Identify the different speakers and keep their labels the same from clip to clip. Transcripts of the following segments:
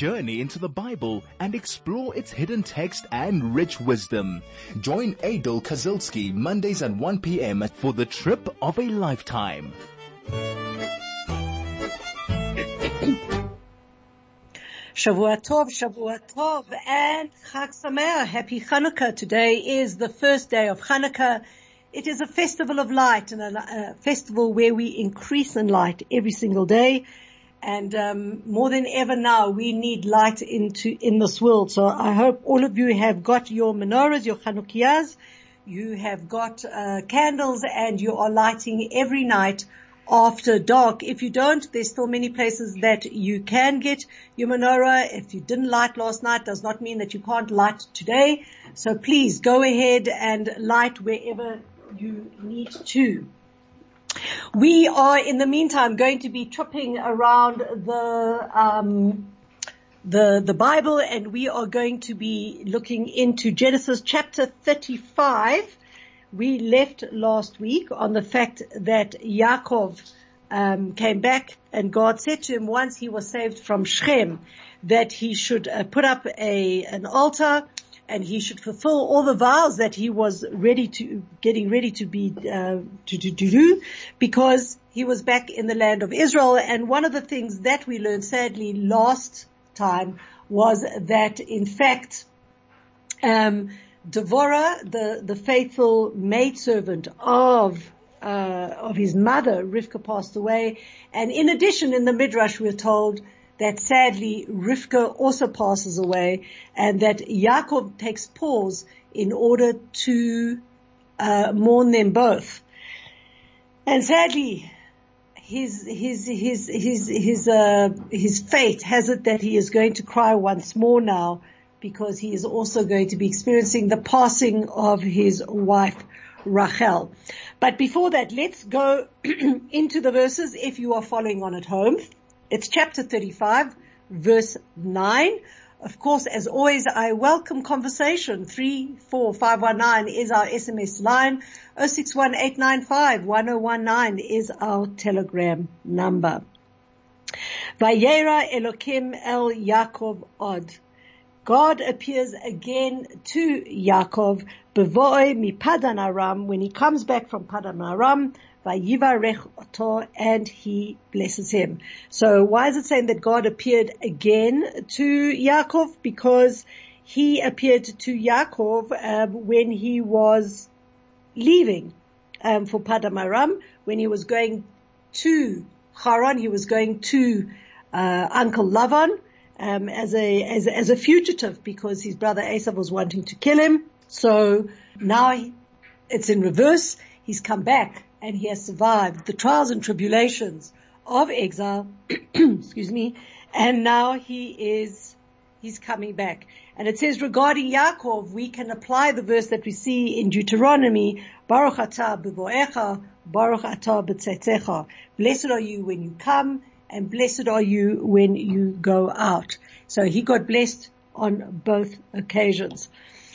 Speaker 1: journey into the Bible and explore its hidden text and rich wisdom. Join Aidel Kazilsky Mondays at 1 p.m. for the trip of a lifetime.
Speaker 2: Shavua Tov, Shavua Tov, and Chag Sameach. Happy Hanukkah. Today is the first day of Hanukkah. It is a festival of light and a, a festival where we increase in light every single day. And um, more than ever now, we need light into in this world. So I hope all of you have got your menorahs, your Chanukiahs, you have got uh, candles, and you are lighting every night after dark. If you don't, there's still many places that you can get your menorah. If you didn't light last night, does not mean that you can't light today. So please go ahead and light wherever you need to. We are, in the meantime, going to be tripping around the um, the the Bible, and we are going to be looking into Genesis chapter 35 we left last week on the fact that Yaakov um, came back and God said to him once he was saved from Shechem that he should uh, put up a an altar and he should fulfill all the vows that he was ready to getting ready to be uh, to, to, to do because he was back in the land of Israel and one of the things that we learned sadly last time was that in fact um, Devorah, the, the faithful maidservant of uh, of his mother, Rivka passed away. And in addition, in the Midrash, we're told that sadly, Rivka also passes away and that Yaakov takes pause in order to uh, mourn them both. And sadly, his, his, his, his, his, uh, his fate has it that he is going to cry once more now because he is also going to be experiencing the passing of his wife, Rachel. But before that, let's go into the verses if you are following on at home. It's chapter 35, verse 9. Of course, as always, I welcome conversation. 34519 is our SMS line. 0618951019 is our telegram number. Vayera Elokim El Yaakov Od. God appears again to Yaakov, Bevoy mi Aram, when he comes back from Padan Aram, Oto, and he blesses him. So why is it saying that God appeared again to Yaakov? Because he appeared to Yaakov um, when he was leaving um, for Padan Aram, when he was going to Haran, he was going to uh, Uncle Lavan, um, as a as as a fugitive because his brother Esav was wanting to kill him. So now he, it's in reverse. He's come back and he has survived the trials and tribulations of exile. excuse me, and now he is he's coming back. And it says regarding Yaakov, we can apply the verse that we see in Deuteronomy, Baruch atah b'voecha, Baruch atah b'tzetzecha. Blessed are you when you come, and blessed are you when you go out. So he got blessed on both occasions.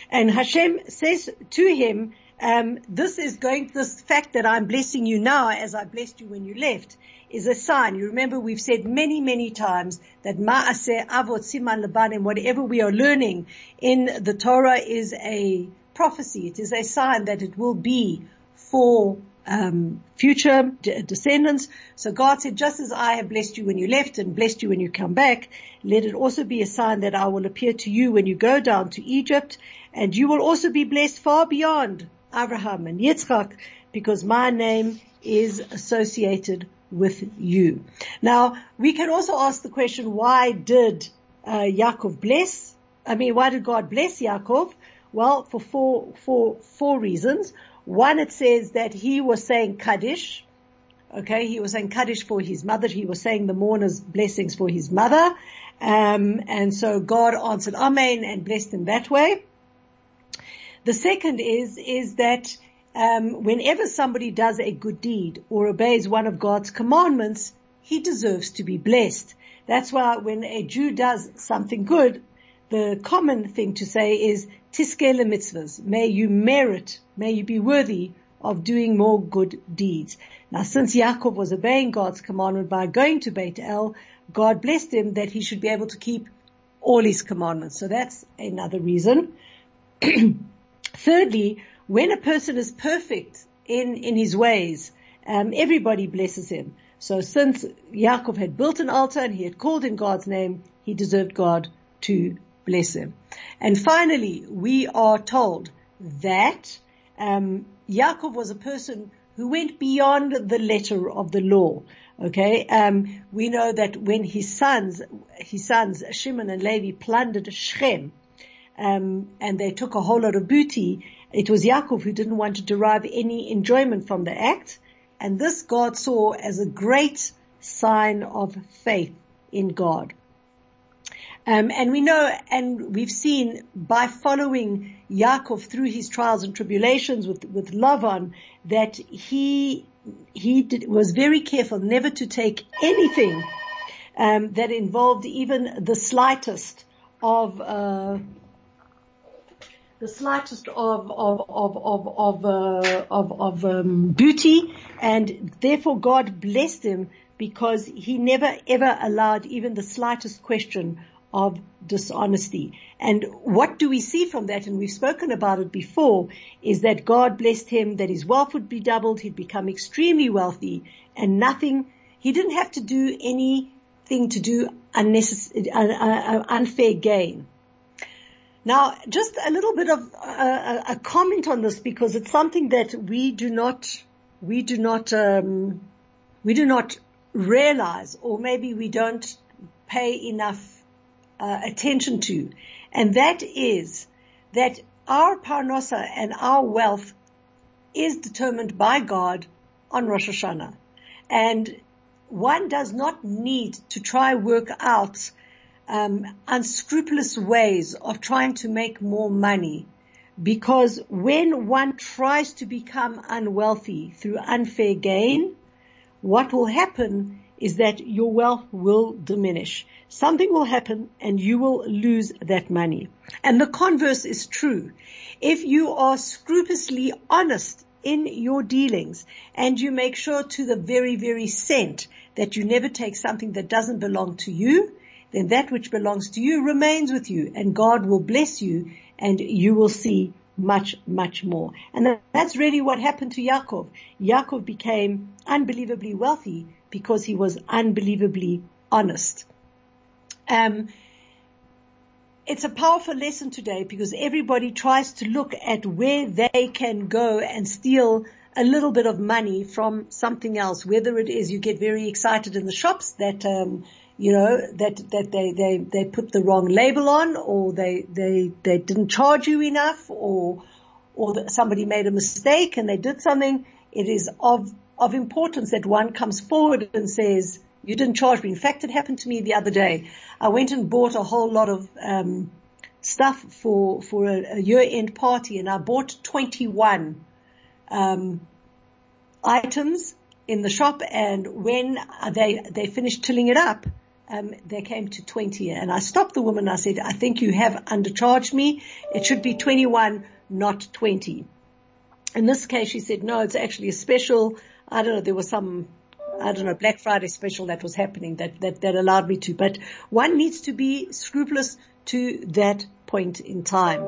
Speaker 2: And Hashem says to him, um, this is going, this fact that I'm blessing you now as I blessed you when you left is a sign. You remember we've said many, many times that ma'aseh avot siman lebanim, whatever we are learning in the Torah is a prophecy. It is a sign that it will be for um, future descendants. So God said, just as I have blessed you when you left and blessed you when you come back, let it also be a sign that I will appear to you when you go down to Egypt, and you will also be blessed far beyond Abraham and Yitzchak, because my name is associated with you. Now, we can also ask the question, why did uh, Yaakov bless? I mean, why did God bless Yaakov? Well, for four, four, four reasons. One, it says that he was saying Kaddish. Okay, he was saying Kaddish for his mother. He was saying the mourner's blessings for his mother. Um, and so God answered Amen and blessed him that way. The second is, is that um, whenever somebody does a good deed or obeys one of God's commandments, he deserves to be blessed. That's why when a Jew does something good, the common thing to say is tiskele mitzvahs. May you merit, may you be worthy of doing more good deeds. Now since Yaakov was obeying God's commandment by going to Beit El, God blessed him that he should be able to keep all his commandments. So that's another reason. Thirdly, when a person is perfect in, in his ways, um, everybody blesses him. So since Yaakov had built an altar and he had called in God's name, he deserved God to bless him. And finally, we are told that um, Yaakov was a person who went beyond the letter of the law. Okay, um, we know that when his sons, his sons Shimon and Levi plundered Shechem, um, and they took a whole lot of booty, it was Yaakov who didn't want to derive any enjoyment from the act, and this God saw as a great sign of faith in God. Um, and we know, and we've seen by following Yaakov through his trials and tribulations with with Lavan that he he did, was very careful never to take anything um, that involved even the slightest of uh, the slightest of of of of of uh, of, of um, beauty, and therefore God blessed him because he never ever allowed even the slightest question of dishonesty. And what do we see from that? And we've spoken about it before, is that God blessed him, that his wealth would be doubled, he'd become extremely wealthy, and nothing. He didn't have to do anything to do unnecessary, uh, uh, unfair gain. Now, just a little bit of uh, a comment on this because it's something that we do not, we do not, um, we do not realize, or maybe we don't pay enough uh, attention to, and that is that our parnasa and our wealth is determined by God on Rosh Hashanah, and one does not need to try work out um, unscrupulous ways of trying to make more money because when one tries to become unwealthy through unfair gain, what will happen is that your wealth will diminish. Something will happen and you will lose that money. And the converse is true. If you are scrupulously honest in your dealings and you make sure to the very, very cent that you never take something that doesn't belong to you, then that which belongs to you remains with you and God will bless you and you will see much, much more. And that's really what happened to Yaakov. Yaakov became unbelievably wealthy because he was unbelievably honest. Um, it's a powerful lesson today because everybody tries to look at where they can go and steal a little bit of money from something else. Whether it is you get very excited in the shops that um, you know, that, that they, they, they put the wrong label on or they, they, they didn't charge you enough or, or that somebody made a mistake and they did something. It is of, of importance that one comes forward and says, you didn't charge me. In fact, it happened to me the other day. I went and bought a whole lot of, um, stuff for, for a, a year end party and I bought 21, um, items in the shop and when they, they finished tilling it up, um, they came to 20 and I stopped the woman. I said, I think you have undercharged me. It should be 21, not 20. In this case, she said, no, it's actually a special. I don't know. There was some, I don't know, Black Friday special that was happening that, that, that allowed me to, but one needs to be scrupulous to that point in time.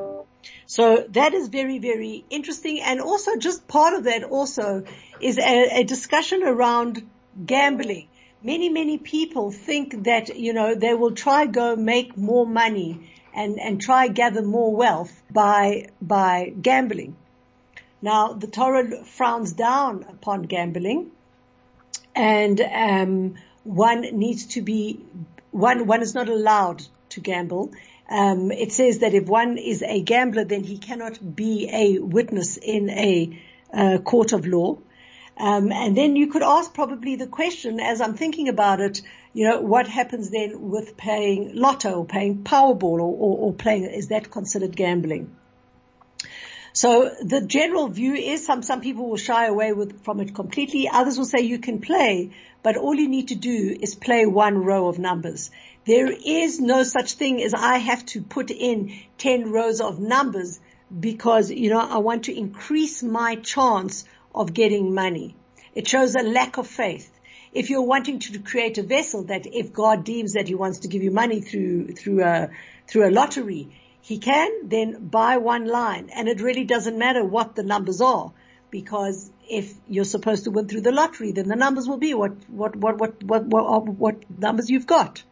Speaker 2: So that is very, very interesting. And also just part of that also is a, a discussion around gambling many, many people think that, you know, they will try go make more money and, and try gather more wealth by, by gambling. Now, the Torah frowns down upon gambling and, um, one needs to be, one, one is not allowed to gamble. Um, it says that if one is a gambler, then he cannot be a witness in a uh, court of law. Um, and then you could ask probably the question, as I'm thinking about it, you know, what happens then with paying lotto or paying Powerball or, or, or playing, is that considered gambling? So the general view is some, some people will shy away with, from it completely. Others will say you can play, but all you need to do is play one row of numbers. There is no such thing as I have to put in 10 rows of numbers because, you know, I want to increase my chance of getting money. It shows a lack of faith. if you're wanting to create a vessel that if God deems that he wants to give you money through, through a, through a lottery, he can then buy one line and it really doesn't matter what the numbers are because if you're supposed to win through the lottery, then the numbers will be what, what, what, what, what, what, what numbers you've got.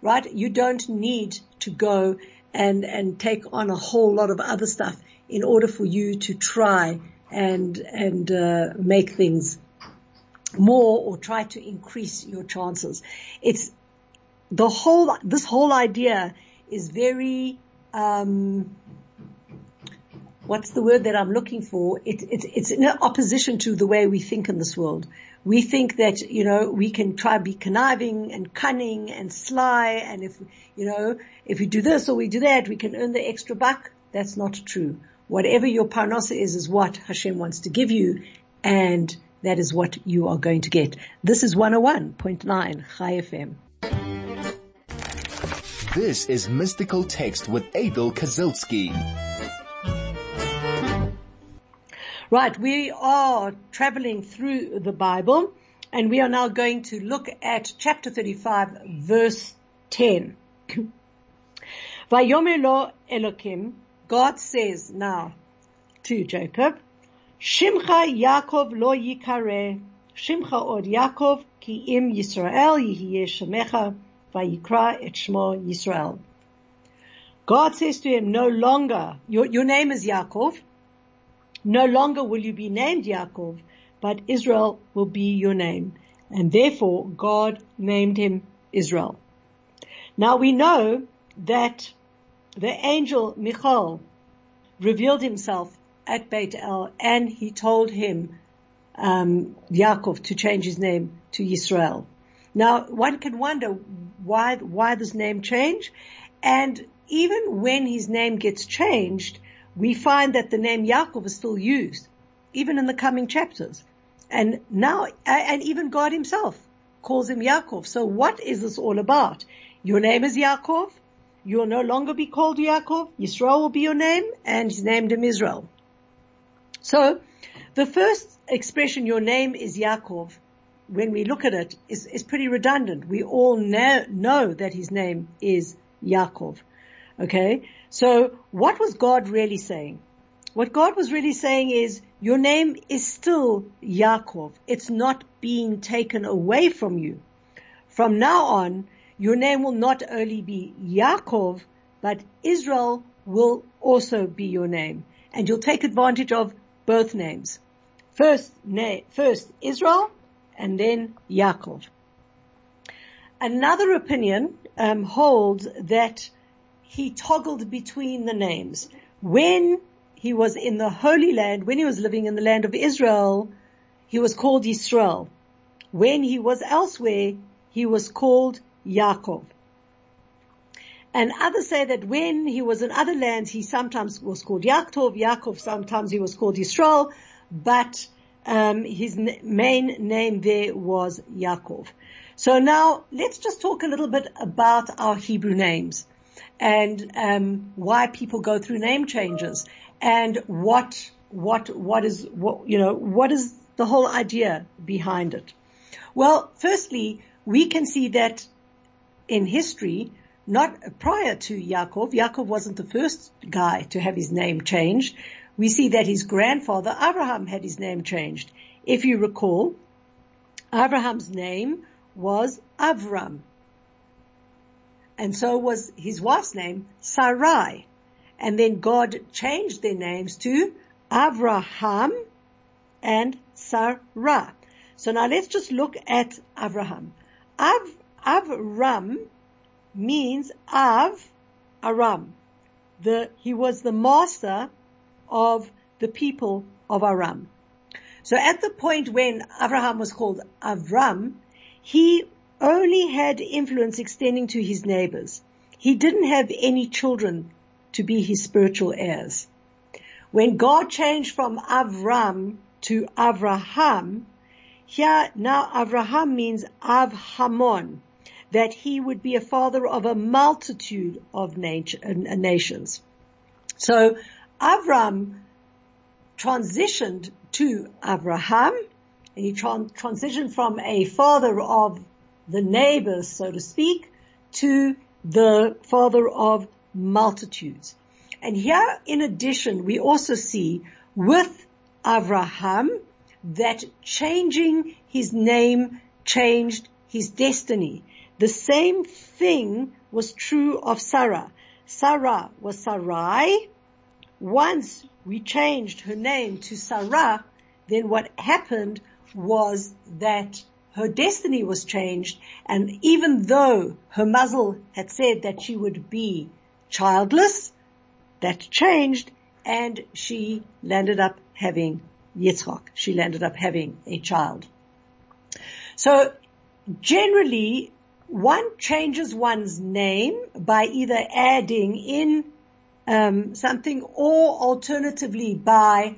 Speaker 2: Right? You don't need to go and, and take on a whole lot of other stuff in order for you to try and, and, uh, make things more or try to increase your chances. It's the whole, this whole idea is very, um, what's the word that I'm looking for? It, it, it's in opposition to the way we think in this world. We think that, you know, we can try to be conniving and cunning and sly and if, you know, if we do this or we do that, we can earn the extra buck. That's not true. Whatever your parnasa is, is what Hashem wants to give you and that is what you are going to get. This is 101.9 Chai FM.
Speaker 1: This is Mystical Text with Aidel Kazilsky.
Speaker 2: Right, we are traveling through the Bible and we are now going to look at chapter 35 verse 10. Vayomer Elokim, God says now to Jacob, Shimcha Yaakov lo yikare, Shimcha od Yaakov, ki im Yisrael yihye shemecha, vayikra et shmo Yisrael. God says to him, no longer, your, your name is Yaakov, no longer will you be named Yaakov, but Israel will be your name. And therefore God named him Israel. Now we know that the angel Michael revealed himself at Beit El and he told him, um, Yaakov to change his name to Yisrael. Now one can wonder why, why this name change? And even when his name gets changed, we find that the name Yaakov is still used, even in the coming chapters. And now, and even God himself calls him Yaakov. So what is this all about? Your name is Yaakov. You will no longer be called Yaakov. Yisrael will be your name, and he's named him Israel. So, the first expression, your name is Yaakov, when we look at it, is, is pretty redundant. We all know, know that his name is Yaakov. Okay? So what was God really saying? What God was really saying is, your name is still Yaakov. It's not being taken away from you. From now on, your name will not only be Yaakov, but Israel will also be your name. And you'll take advantage of both names. First, na- first Israel, and then Yaakov. Another opinion um, holds that he toggled between the names. When he was in the Holy Land, when he was living in the land of Israel, he was called Israel. When he was elsewhere, he was called Yaakov. And others say that when he was in other lands, he sometimes was called Yaakov, Yaakov, sometimes he was called Israel, but um, his main name there was Yaakov. So now let's just talk a little bit about our Hebrew names and um, why people go through name changes and what what what is what you know what is the whole idea behind it. Well, firstly, we can see that in history, not prior to Yaakov, Yaakov wasn't the first guy to have his name changed. We see that his grandfather Abraham had his name changed. If you recall, Abraham's name was Avram and so was his wife's name, Sarai. And then God changed their names to Avraham and Sarah. So now let's just look at Avraham. Av, Avram means Av Aram. The, he was the master of the people of Aram. So at the point when Abraham was called Avram, he only had influence extending to his neighbors. He didn't have any children to be his spiritual heirs. When God changed from Avram to Avraham, here now Avraham means Avhamon, that he would be a father of a multitude of uh, nations. So Avram transitioned to Abraham. and he tran- transitioned from a father of the neighbors, so to speak, to the father of multitudes. And here, in addition, we also see with Avraham that changing his name changed his destiny. The same thing was true of Sarah. Sarah was Sarai. Once we changed her name to Sarah, then what happened was that her destiny was changed and even though her mazel had said that she would be childless, that changed and she landed up having Yitzchak. She landed up having a child. So generally one changes one's name by either adding in um, something or alternatively by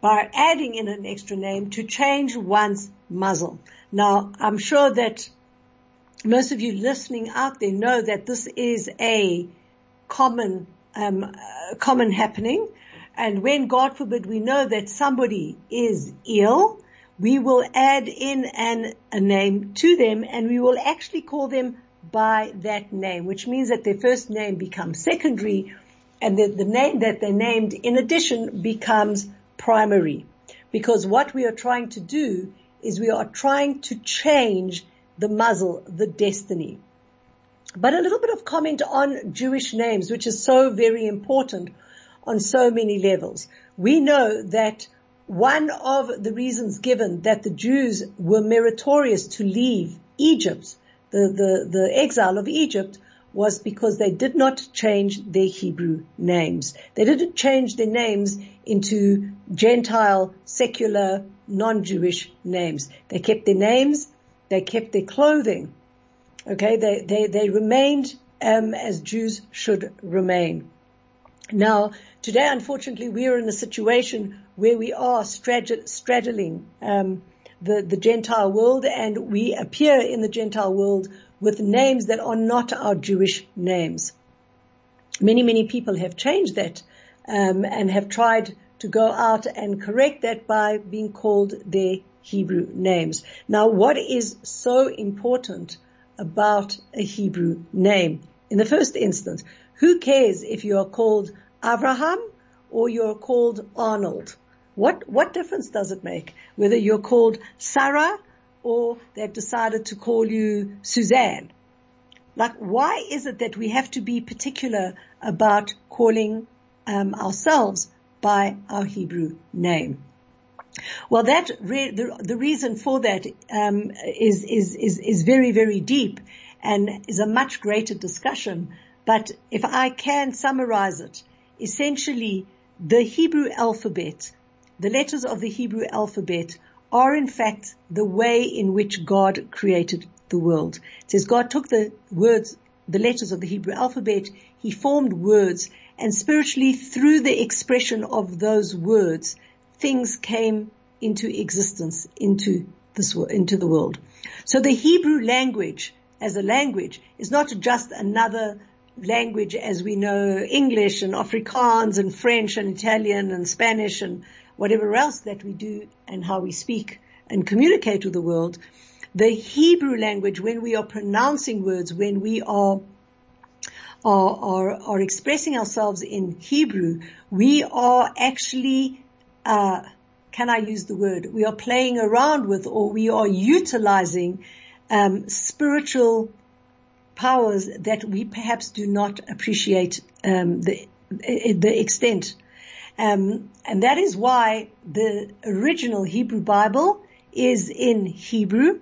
Speaker 2: by adding in an extra name to change one's mazel. Now, I'm sure that most of you listening out there know that this is a common um, uh, common happening, and when God forbid we know that somebody is ill, we will add in an, a name to them and we will actually call them by that name, which means that their first name becomes secondary and the, the name that they named in addition becomes primary. Because what we are trying to do is we are trying to change the mazel, the destiny. But a little bit of comment on Jewish names, which is so very important on so many levels. We know that one of the reasons given that the Jews were meritorious to leave Egypt, the, the, the exile of Egypt, was because they did not change their Hebrew names. They didn't change their names into Gentile, secular, non-Jewish names. They kept their names, they kept their clothing. Okay, they, they, they remained um, as Jews should remain. Now, today, unfortunately, we are in a situation where we are straddling um, the, the Gentile world and we appear in the Gentile world with names that are not our Jewish names. Many, many people have changed that um, and have tried to go out and correct that by being called their Hebrew names. Now, what is so important about a Hebrew name? In the first instance, who cares if you are called Abraham or you're called Arnold? What, what difference does it make whether you're called Sarah or they've decided to call you Suzanne? Like, why is it that we have to be particular about calling um, ourselves by our Hebrew name? Well, that re- the, the reason for that um, is, is is is very very deep and is a much greater discussion. But if I can summarize it, essentially the Hebrew alphabet the letters of the Hebrew alphabet are in fact the way in which God created the world. It says God took the words, the letters of the Hebrew alphabet, He formed words, and spiritually through the expression of those words, things came into existence, into this, into the world. So the Hebrew language as a language is not just another language as we know English and Afrikaans and French and Italian and Spanish and whatever else that we do and how we speak and communicate with the world, the Hebrew language, when we are pronouncing words, when we are are, are, are expressing ourselves in Hebrew, we are actually, uh, can I use the word? We are playing around with, or we are utilizing um, spiritual powers that we perhaps do not appreciate um, the the extent um, and that is why the original Hebrew Bible is in Hebrew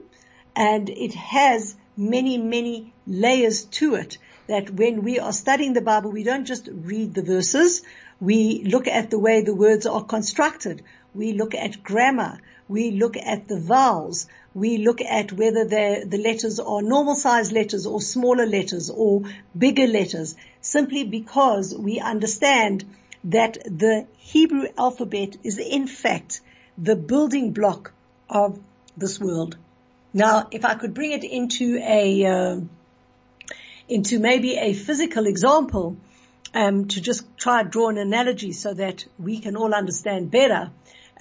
Speaker 2: and it has many, many layers to it that when we are studying the Bible, we don't just read the verses. We look at the way the words are constructed. We look at grammar. We look at the vowels. We look at whether the letters are normal size letters or smaller letters or bigger letters simply because we understand that the Hebrew alphabet is in fact the building block of this world. Now, if I could bring it into a, uh, into maybe a physical example, um, to just try to draw an analogy so that we can all understand better.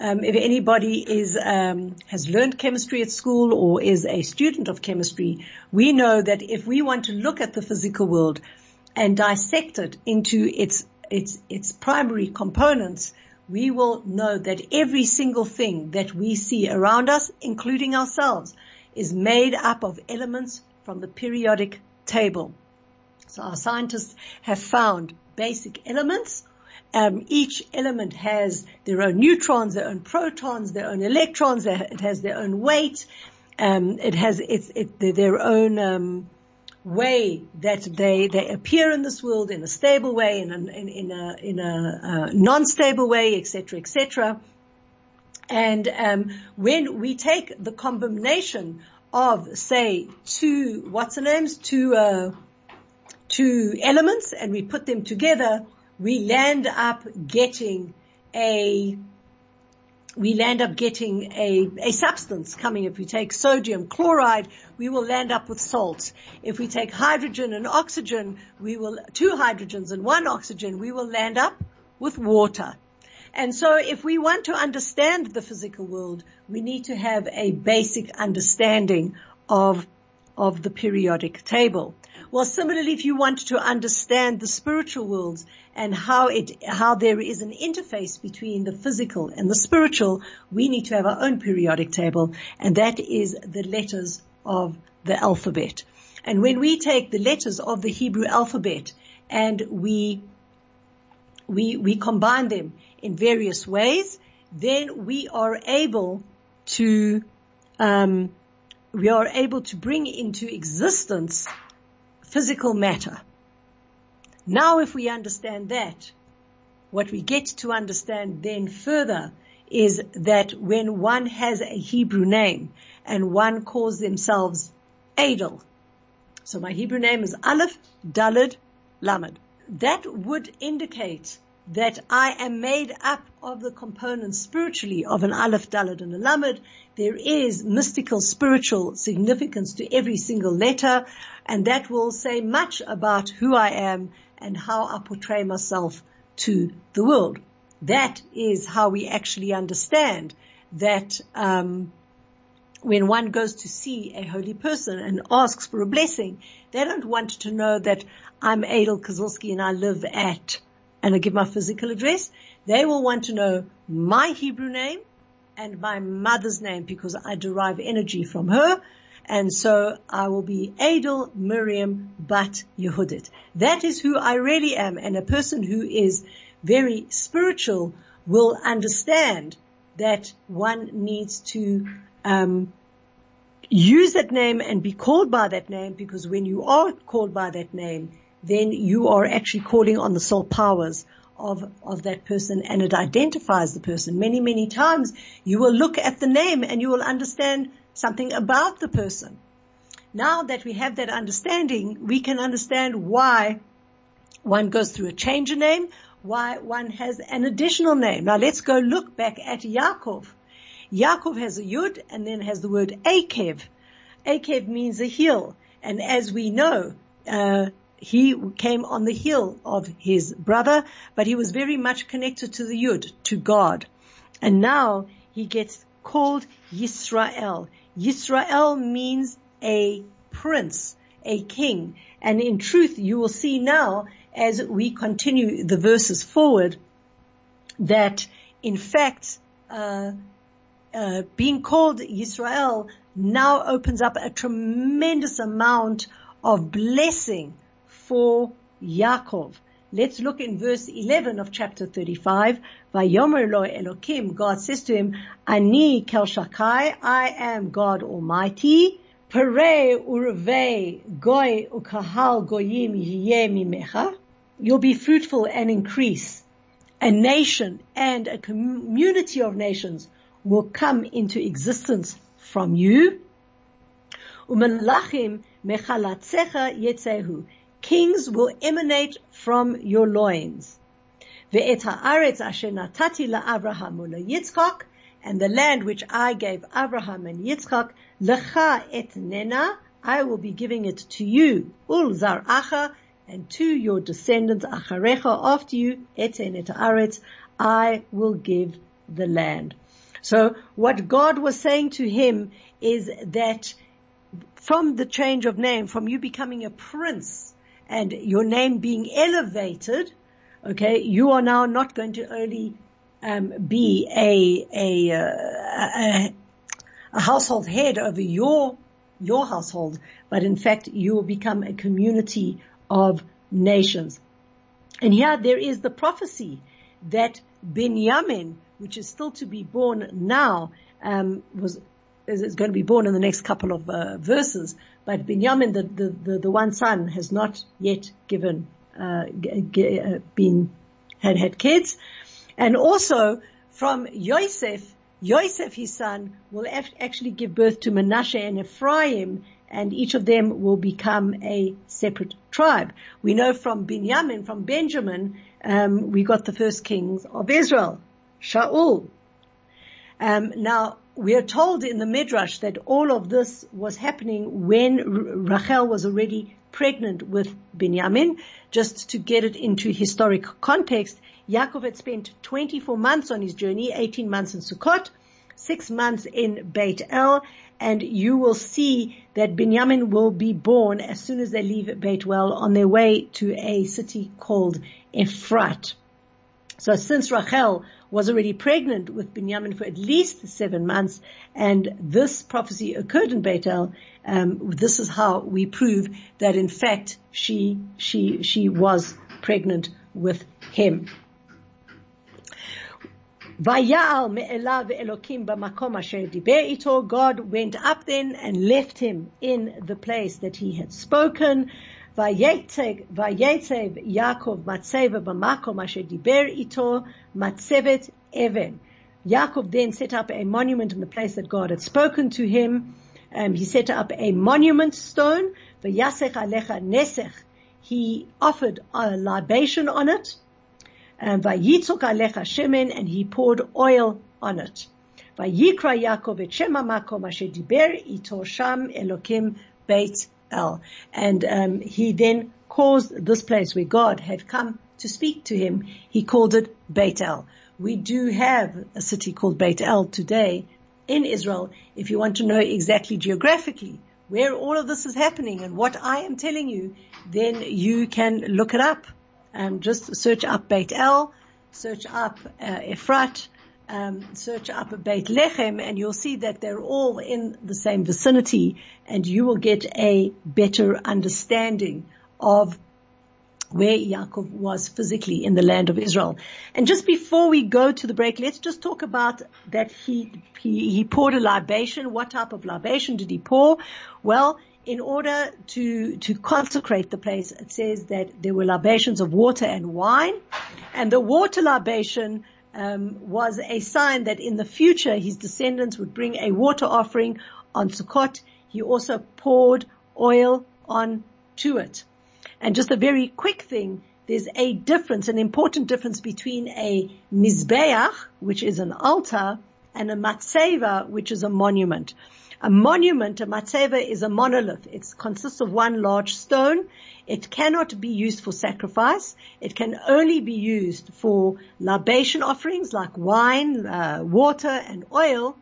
Speaker 2: Um, if anybody is um, has learned chemistry at school or is a student of chemistry, we know that if we want to look at the physical world and dissect it into its its its primary components, we will know that every single thing that we see around us, including ourselves, is made up of elements from the periodic table. So our scientists have found basic elements um, each element has their own neutrons, their own protons, their own electrons. It has their own weight. Um, it has its it, their own um, way that they they appear in this world in a stable way, in a in, in a in a uh, non-stable way, etc., etc. And um, when we take the combination of, say, two what's the names, two uh, two elements, and we put them together, we land up getting a we land up getting a, a substance coming. If we take sodium chloride, we will land up with salt. If we take hydrogen and oxygen, we will, two hydrogens and one oxygen, we will land up with water. And so if we want to understand the physical world, we need to have a basic understanding of, of the periodic table. Well, similarly, if you want to understand the spiritual worlds and how it, how there is an interface between the physical and the spiritual, we need to have our own periodic table, and that is the letters of the alphabet. And when we take the letters of the Hebrew alphabet and we, we, we combine them in various ways, then we are able to, um, we are able to bring into existence physical matter. Now if we understand that, what we get to understand then further is that when one has a Hebrew name and one calls themselves Aidel, so my Hebrew name is Aleph Dalet Lamed, that would indicate that I am made up of the components spiritually of an Aleph, Dalet, and a Lamed. There is mystical spiritual significance to every single letter, and that will say much about who I am and how I portray myself to the world. That is how we actually understand that um, when one goes to see a holy person and asks for a blessing, they don't want to know that I'm Aidel Kazilsky and I live at and I give my physical address, they will want to know my Hebrew name and my mother's name because I derive energy from her. And so I will be Aidel Miriam Bat Yehudit. That is who I really am. And a person who is very spiritual will understand that one needs to um, use that name and be called by that name because when you are called by that name, then you are actually calling on the soul powers of, of that person and it identifies the person. Many, many times you will look at the name and you will understand something about the person. Now that we have that understanding, we can understand why one goes through a change of name, why one has an additional name. Now let's go look back at Yaakov. Yaakov has a yud and then has the word Akev. Akev means a hill. And as we know, uh, he came on the heel of his brother, but he was very much connected to the Yud, to God. And now he gets called Yisrael. Yisrael means a prince, a king. And in truth, you will see now as we continue the verses forward that in fact, uh, uh, being called Israel now opens up a tremendous amount of blessing for Yaakov. Let's look in verse 11 of chapter 35. Vayomer lo Elokim, God says to him, Ani kel shakai, I am God Almighty. Pere urve goy ukahal goyim mimecha. You'll be fruitful and increase. A nation and a community of nations will come into existence from you. Kings will emanate from your loins. And the land which I gave Abraham and Yitzchak, lecha et nena, I will be giving it to you, ul zar'acha, and to your descendants acharecha after you, et et aretz, I will give the land. So what God was saying to him is that from the change of name, from you becoming a prince and your name being elevated, okay, you are now not going to only um, be a a, uh, a a household head over your your household, but in fact you will become a community of nations. And here there is the prophecy that Benjamin, which is still to be born now, um, was is, going to be born in the next couple of uh, verses. But Benjamin, the, the, the, the, one son, has not yet given uh, g- g- uh, been had had kids, and also from Yosef, Yosef, his son, will actually give birth to Manasseh and Ephraim, and each of them will become a separate tribe. We know from Benjamin, from Benjamin, um, we got the first kings of Israel, Shaul. Um, now, we are told in the Midrash that all of this was happening when Rachel was already pregnant with Benjamin. Just to get it into historic context, Yaakov had spent 24 months on his journey, 18 months in Sukkot, six months in Beit El, and you will see that Benjamin will be born as soon as they leave Beit El on their way to a city called Ephrat. So since Rachel was already pregnant with Benjamin for at least seven months, and this prophecy occurred in Beit El, um, this is how we prove that in fact she she she was pregnant with him. Vayal me'elav Elokim b'makom asher diber. God went up then and left him in the place that he had spoken. Vayetzev Yaakov matzeva b'makom asher diber ito matzevet even. Yaakov then set up a monument in the place that God had spoken to him. Um, he set up a monument stone. Vayasech alecha nesech. He offered a libation on it and vayitzok alecha shemen, and he poured oil on it. Vayikra Yaakov et Shema makom asher diber ito sham Elokim Beit And um, he then caused this place where God had come to speak to him, he called it Beit El. We do have a city called Beit El today in Israel. If you want to know exactly geographically where all of this is happening and what I am telling you, then you can look it up um, just search up Beit El, search up uh, Efrat, um, search up Beit Lechem, and you'll see that they're all in the same vicinity, and you will get a better understanding of where Yaakov was physically in the land of Israel. And just before we go to the break, let's just talk about that he, he, he poured a libation. What type of libation did he pour? Well, in order to, to consecrate the place, it says that there were libations of water and wine, and the water libation um, was a sign that in the future his descendants would bring a water offering on Sukkot. He also poured oil on to it. And just a very quick thing, there's a difference, an important difference between a mizbeach, which is an altar, and a matzeva, which is a monument. A monument, a matzeva, is a monolith. It consists of one large stone. It cannot be used for sacrifice. It can only be used for libation offerings like wine, uh, water, and oil.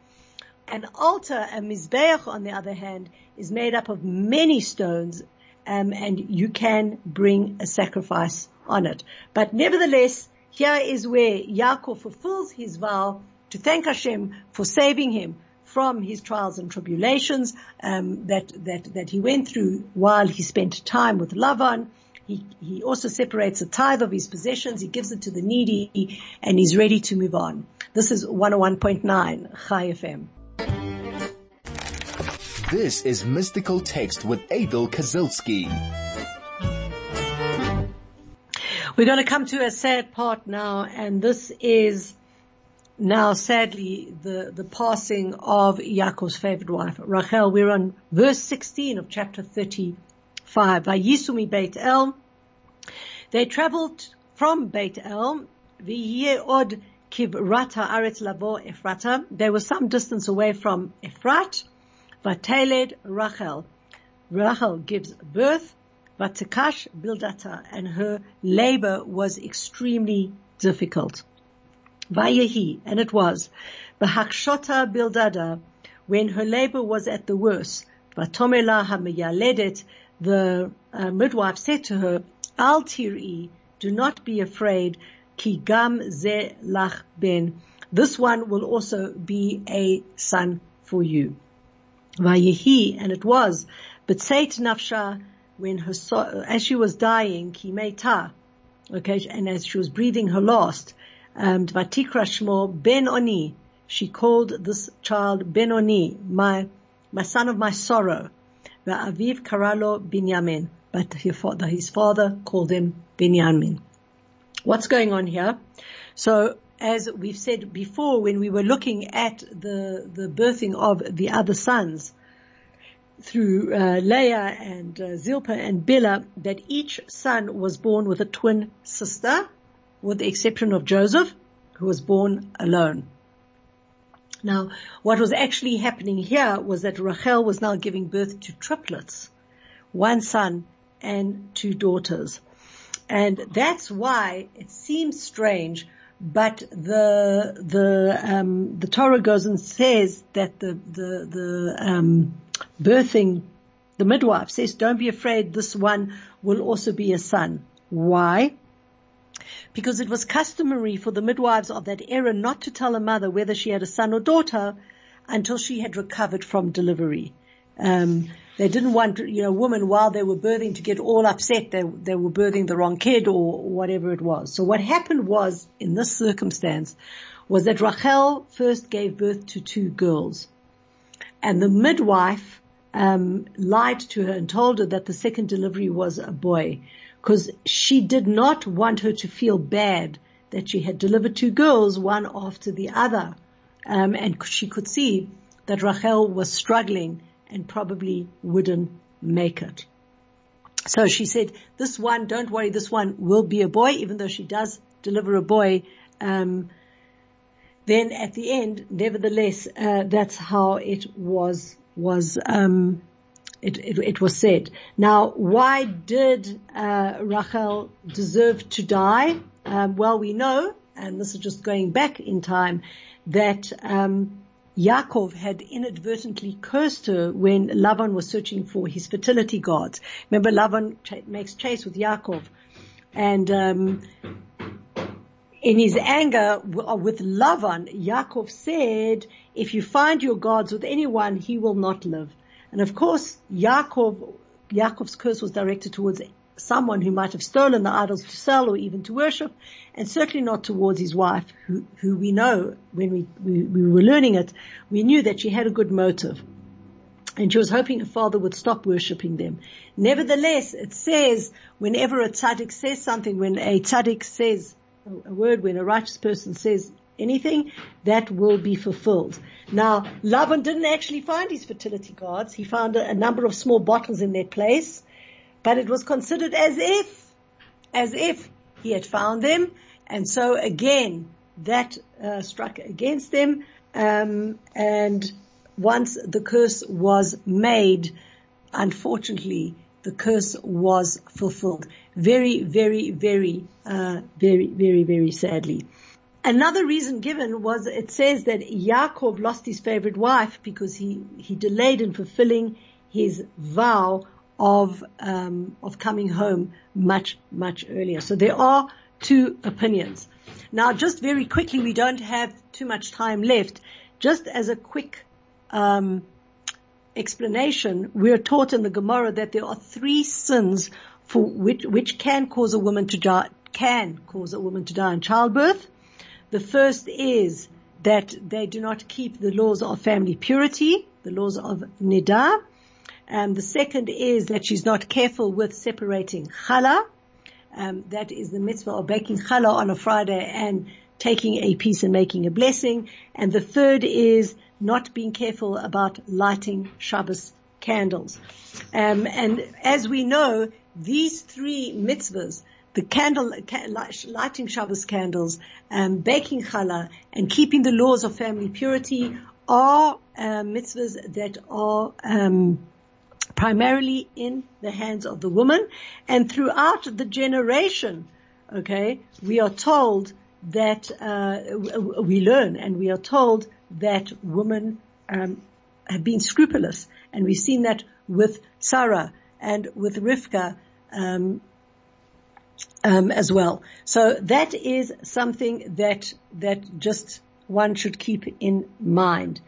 Speaker 2: An altar, a mizbeach, on the other hand, is made up of many stones, um, and you can bring a sacrifice on it. But nevertheless, here is where Yaakov fulfills his vow to thank Hashem for saving him from his trials and tribulations um, that that that he went through while he spent time with Lavan. He he also separates a tithe of his possessions. He gives it to the needy, and he's ready to move on. This is 101.9 Chai FM.
Speaker 1: This is Mystical Text with Aidel Kazilsky.
Speaker 2: We're going to come to a sad part now, and this is now sadly the, the passing of Yaakov's favorite wife, Rachel. We're on verse 16 of chapter 35. Vayisumi Beit El. They traveled from Beit El, od kivrata aretz lavo Ephrata. They were some distance away from Ephrat. Vateled Rachel. Rachel gives birth. Vatakash bildata. And her labor was extremely difficult. Vayehi, and it was, Bahakshota Bildada, when her labor was at the worst, Vatomela Hamiyaledet, the uh, midwife said to her, Al tiri, do not be afraid, ki gam ze lach ben. This one will also be a son for you. Vayehi, and it was, but Seit nafsha, when her, as she was dying, ki meita, okay, and as she was breathing her last, Vatikra Shmo Ben Oni, she called this child Ben Oni, my, my son of my sorrow. V'aviv Karalo Binyamin, but his father called him Binyamin. What's going on here? So as we've said before, when we were looking at the, the birthing of the other sons, through uh, Leah and uh, Zilpah and Bilhah, that each son was born with a twin sister, with the exception of Joseph, who was born alone. Now, what was actually happening here was that Rachel was now giving birth to triplets, one son and two daughters. And that's why it seems strange, but the, the, um, the Torah goes and says that the, the, the, um, birthing, the midwife says, don't be afraid, this one will also be a son. Why? Because it was customary for the midwives of that era not to tell a mother whether she had a son or daughter until she had recovered from delivery. Um, they didn't want, you know, women while they were birthing to get all upset they, they were birthing the wrong kid or whatever it was. So what happened was, in this circumstance, was that Rachel first gave birth to two girls. And the midwife um, lied to her and told her that the second delivery was a boy because she did not want her to feel bad that she had delivered two girls, one after the other. Um, and she could see that Rachel was struggling and probably wouldn't make it. So she said, this one, don't worry, this one will be a boy, even though she does deliver a boy. Um, then at the end, nevertheless, uh, that's how it was was um, it, it, it, was said. Now, why did uh, Rachel deserve to die? Um, well, we know, and this is just going back in time, that um, Yaakov had inadvertently cursed her when Lavan was searching for his fertility gods. Remember, Lavan ch- makes chase with Yaakov, and um, in his anger uh, with Lavan, Yaakov said, if you find your gods with anyone, he will not live. And of course, Yaakov, Yaakov's curse was directed towards someone who might have stolen the idols to sell or even to worship, and certainly not towards his wife, who, who we know when we, we, we were learning it, we knew that she had a good motive. And she was hoping her father would stop worshipping them. Nevertheless, it says, whenever a tzaddik says something, when a tzaddik says a word when a righteous person says anything, that will be fulfilled. Now, Lavan didn't actually find his fertility gods. He found a, a, number of small bottles in their place, but it was considered as if, as if he had found them. And so again, that uh, struck against them. Um, and once the curse was made, unfortunately, the curse was fulfilled. Very, very, very, uh, very, very, very sadly. Another reason given was it says that Yaakov lost his favorite wife because he, he delayed in fulfilling his vow of um, of coming home much much earlier. So there are two opinions. Now, just very quickly, we don't have too much time left. Just as a quick um, explanation, we are taught in the Gemara that there are three sins for which, which can cause a woman to die, can cause a woman to die in childbirth. The first is that they do not keep the laws of family purity, the laws of niddah. And the second is that she's not careful with separating challah. Um, that is the mitzvah of baking challah on a Friday and taking a piece and making a blessing. And the third is not being careful about lighting Shabbos candles. Um, and as we know, these three mitzvahs, the candle, lighting Shabbos candles, um, baking challah, and keeping the laws of family purity are uh, mitzvahs that are um, primarily in the hands of the woman. And throughout the generation, okay, we are told that uh, we learn and we are told that women um, have been scrupulous, and we've seen that with Sarah and with Rivka um, um, as well. So that is something that that just one should keep in mind.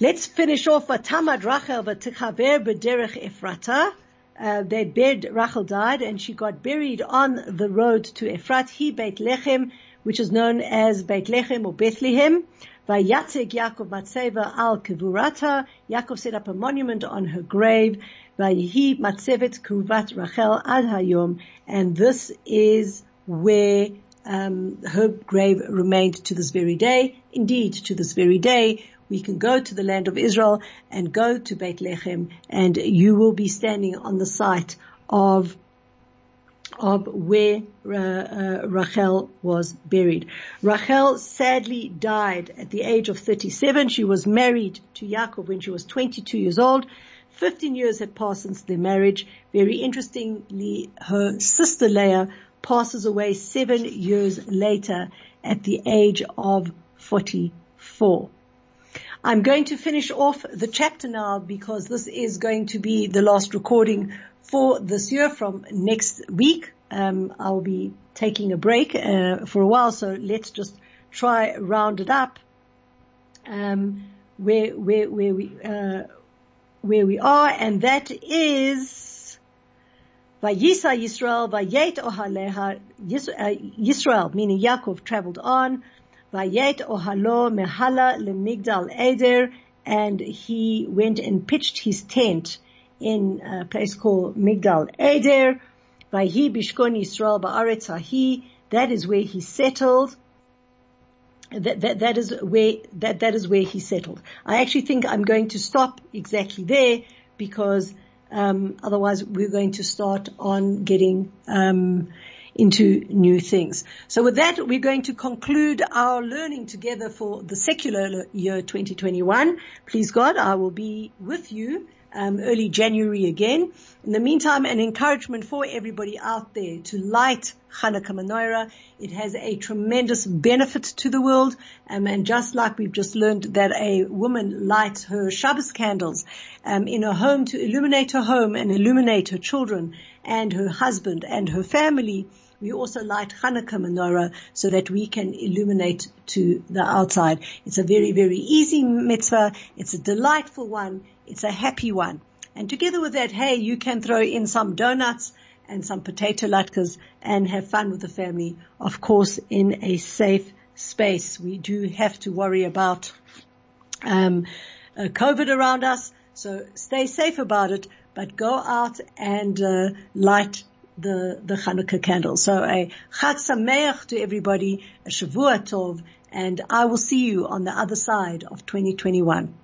Speaker 2: Let's finish off. Tamad Rachel v'tichaver b'derech Ephrata. Uh, they buried, Rachel died and she got buried on the road to Ephrat, he Beit Lechem, which is known as Beit Lechem or Bethlehem. Vayatzev Yaakov Matseva al Kivurata. Yaakov set up a monument on her grave. Vayihi Matzevet Kuvat Rachel ad Hayom. And this is where um, her grave remained to this very day. Indeed, to this very day, we can go to the land of Israel and go to Beit Lechem and you will be standing on the site of of where uh, uh, Rachel was buried. Rachel sadly died at the age of 37. She was married to Yaakov when she was 22 years old. 15 years had passed since their marriage. Very interestingly, her sister Leah passes away seven years later at the age of 44. I'm going to finish off the chapter now because this is going to be the last recording for this year from next week. Um, I'll be taking a break uh, for a while, so let's just try round it up. Um, where where where we uh, where we are, and that is Vayisa Yisrael Vayet Ohaleha uh, Yisrael, meaning Yaakov traveled on. Vayet ohalo mehala lemigdal eder, and he went and pitched his tent in a place called Migdal Eder. Vayhi bishkon Yisrael ba'aretz hahi. That is where he settled. That, that, that is where, that, that is where he settled. I actually think I'm going to stop exactly there because, um, otherwise we're going to start on getting, um, into new things. So with that, we're going to conclude our learning together for the secular year 2021. Please God, I will be with you um, early January again. In the meantime, an encouragement for everybody out there to light Hanukkah menorah. It has a tremendous benefit to the world, um, and just like we've just learned that a woman lights her Shabbos candles um, in her home to illuminate her home and illuminate her children and her husband and her family we also light Hanukkah menorah so that we can illuminate to the outside. It's a very, very easy mitzvah. It's a delightful one. It's a happy one. And together with that, hey, you can throw in some donuts and some potato latkes and have fun with the family. Of course, in a safe space. We do have to worry about um, uh, COVID around us, so stay safe about it. But go out and uh, light the, the Hanukkah candle. So a Chag Sameach to everybody, a Shavua Tov, and I will see you on the other side of 2021.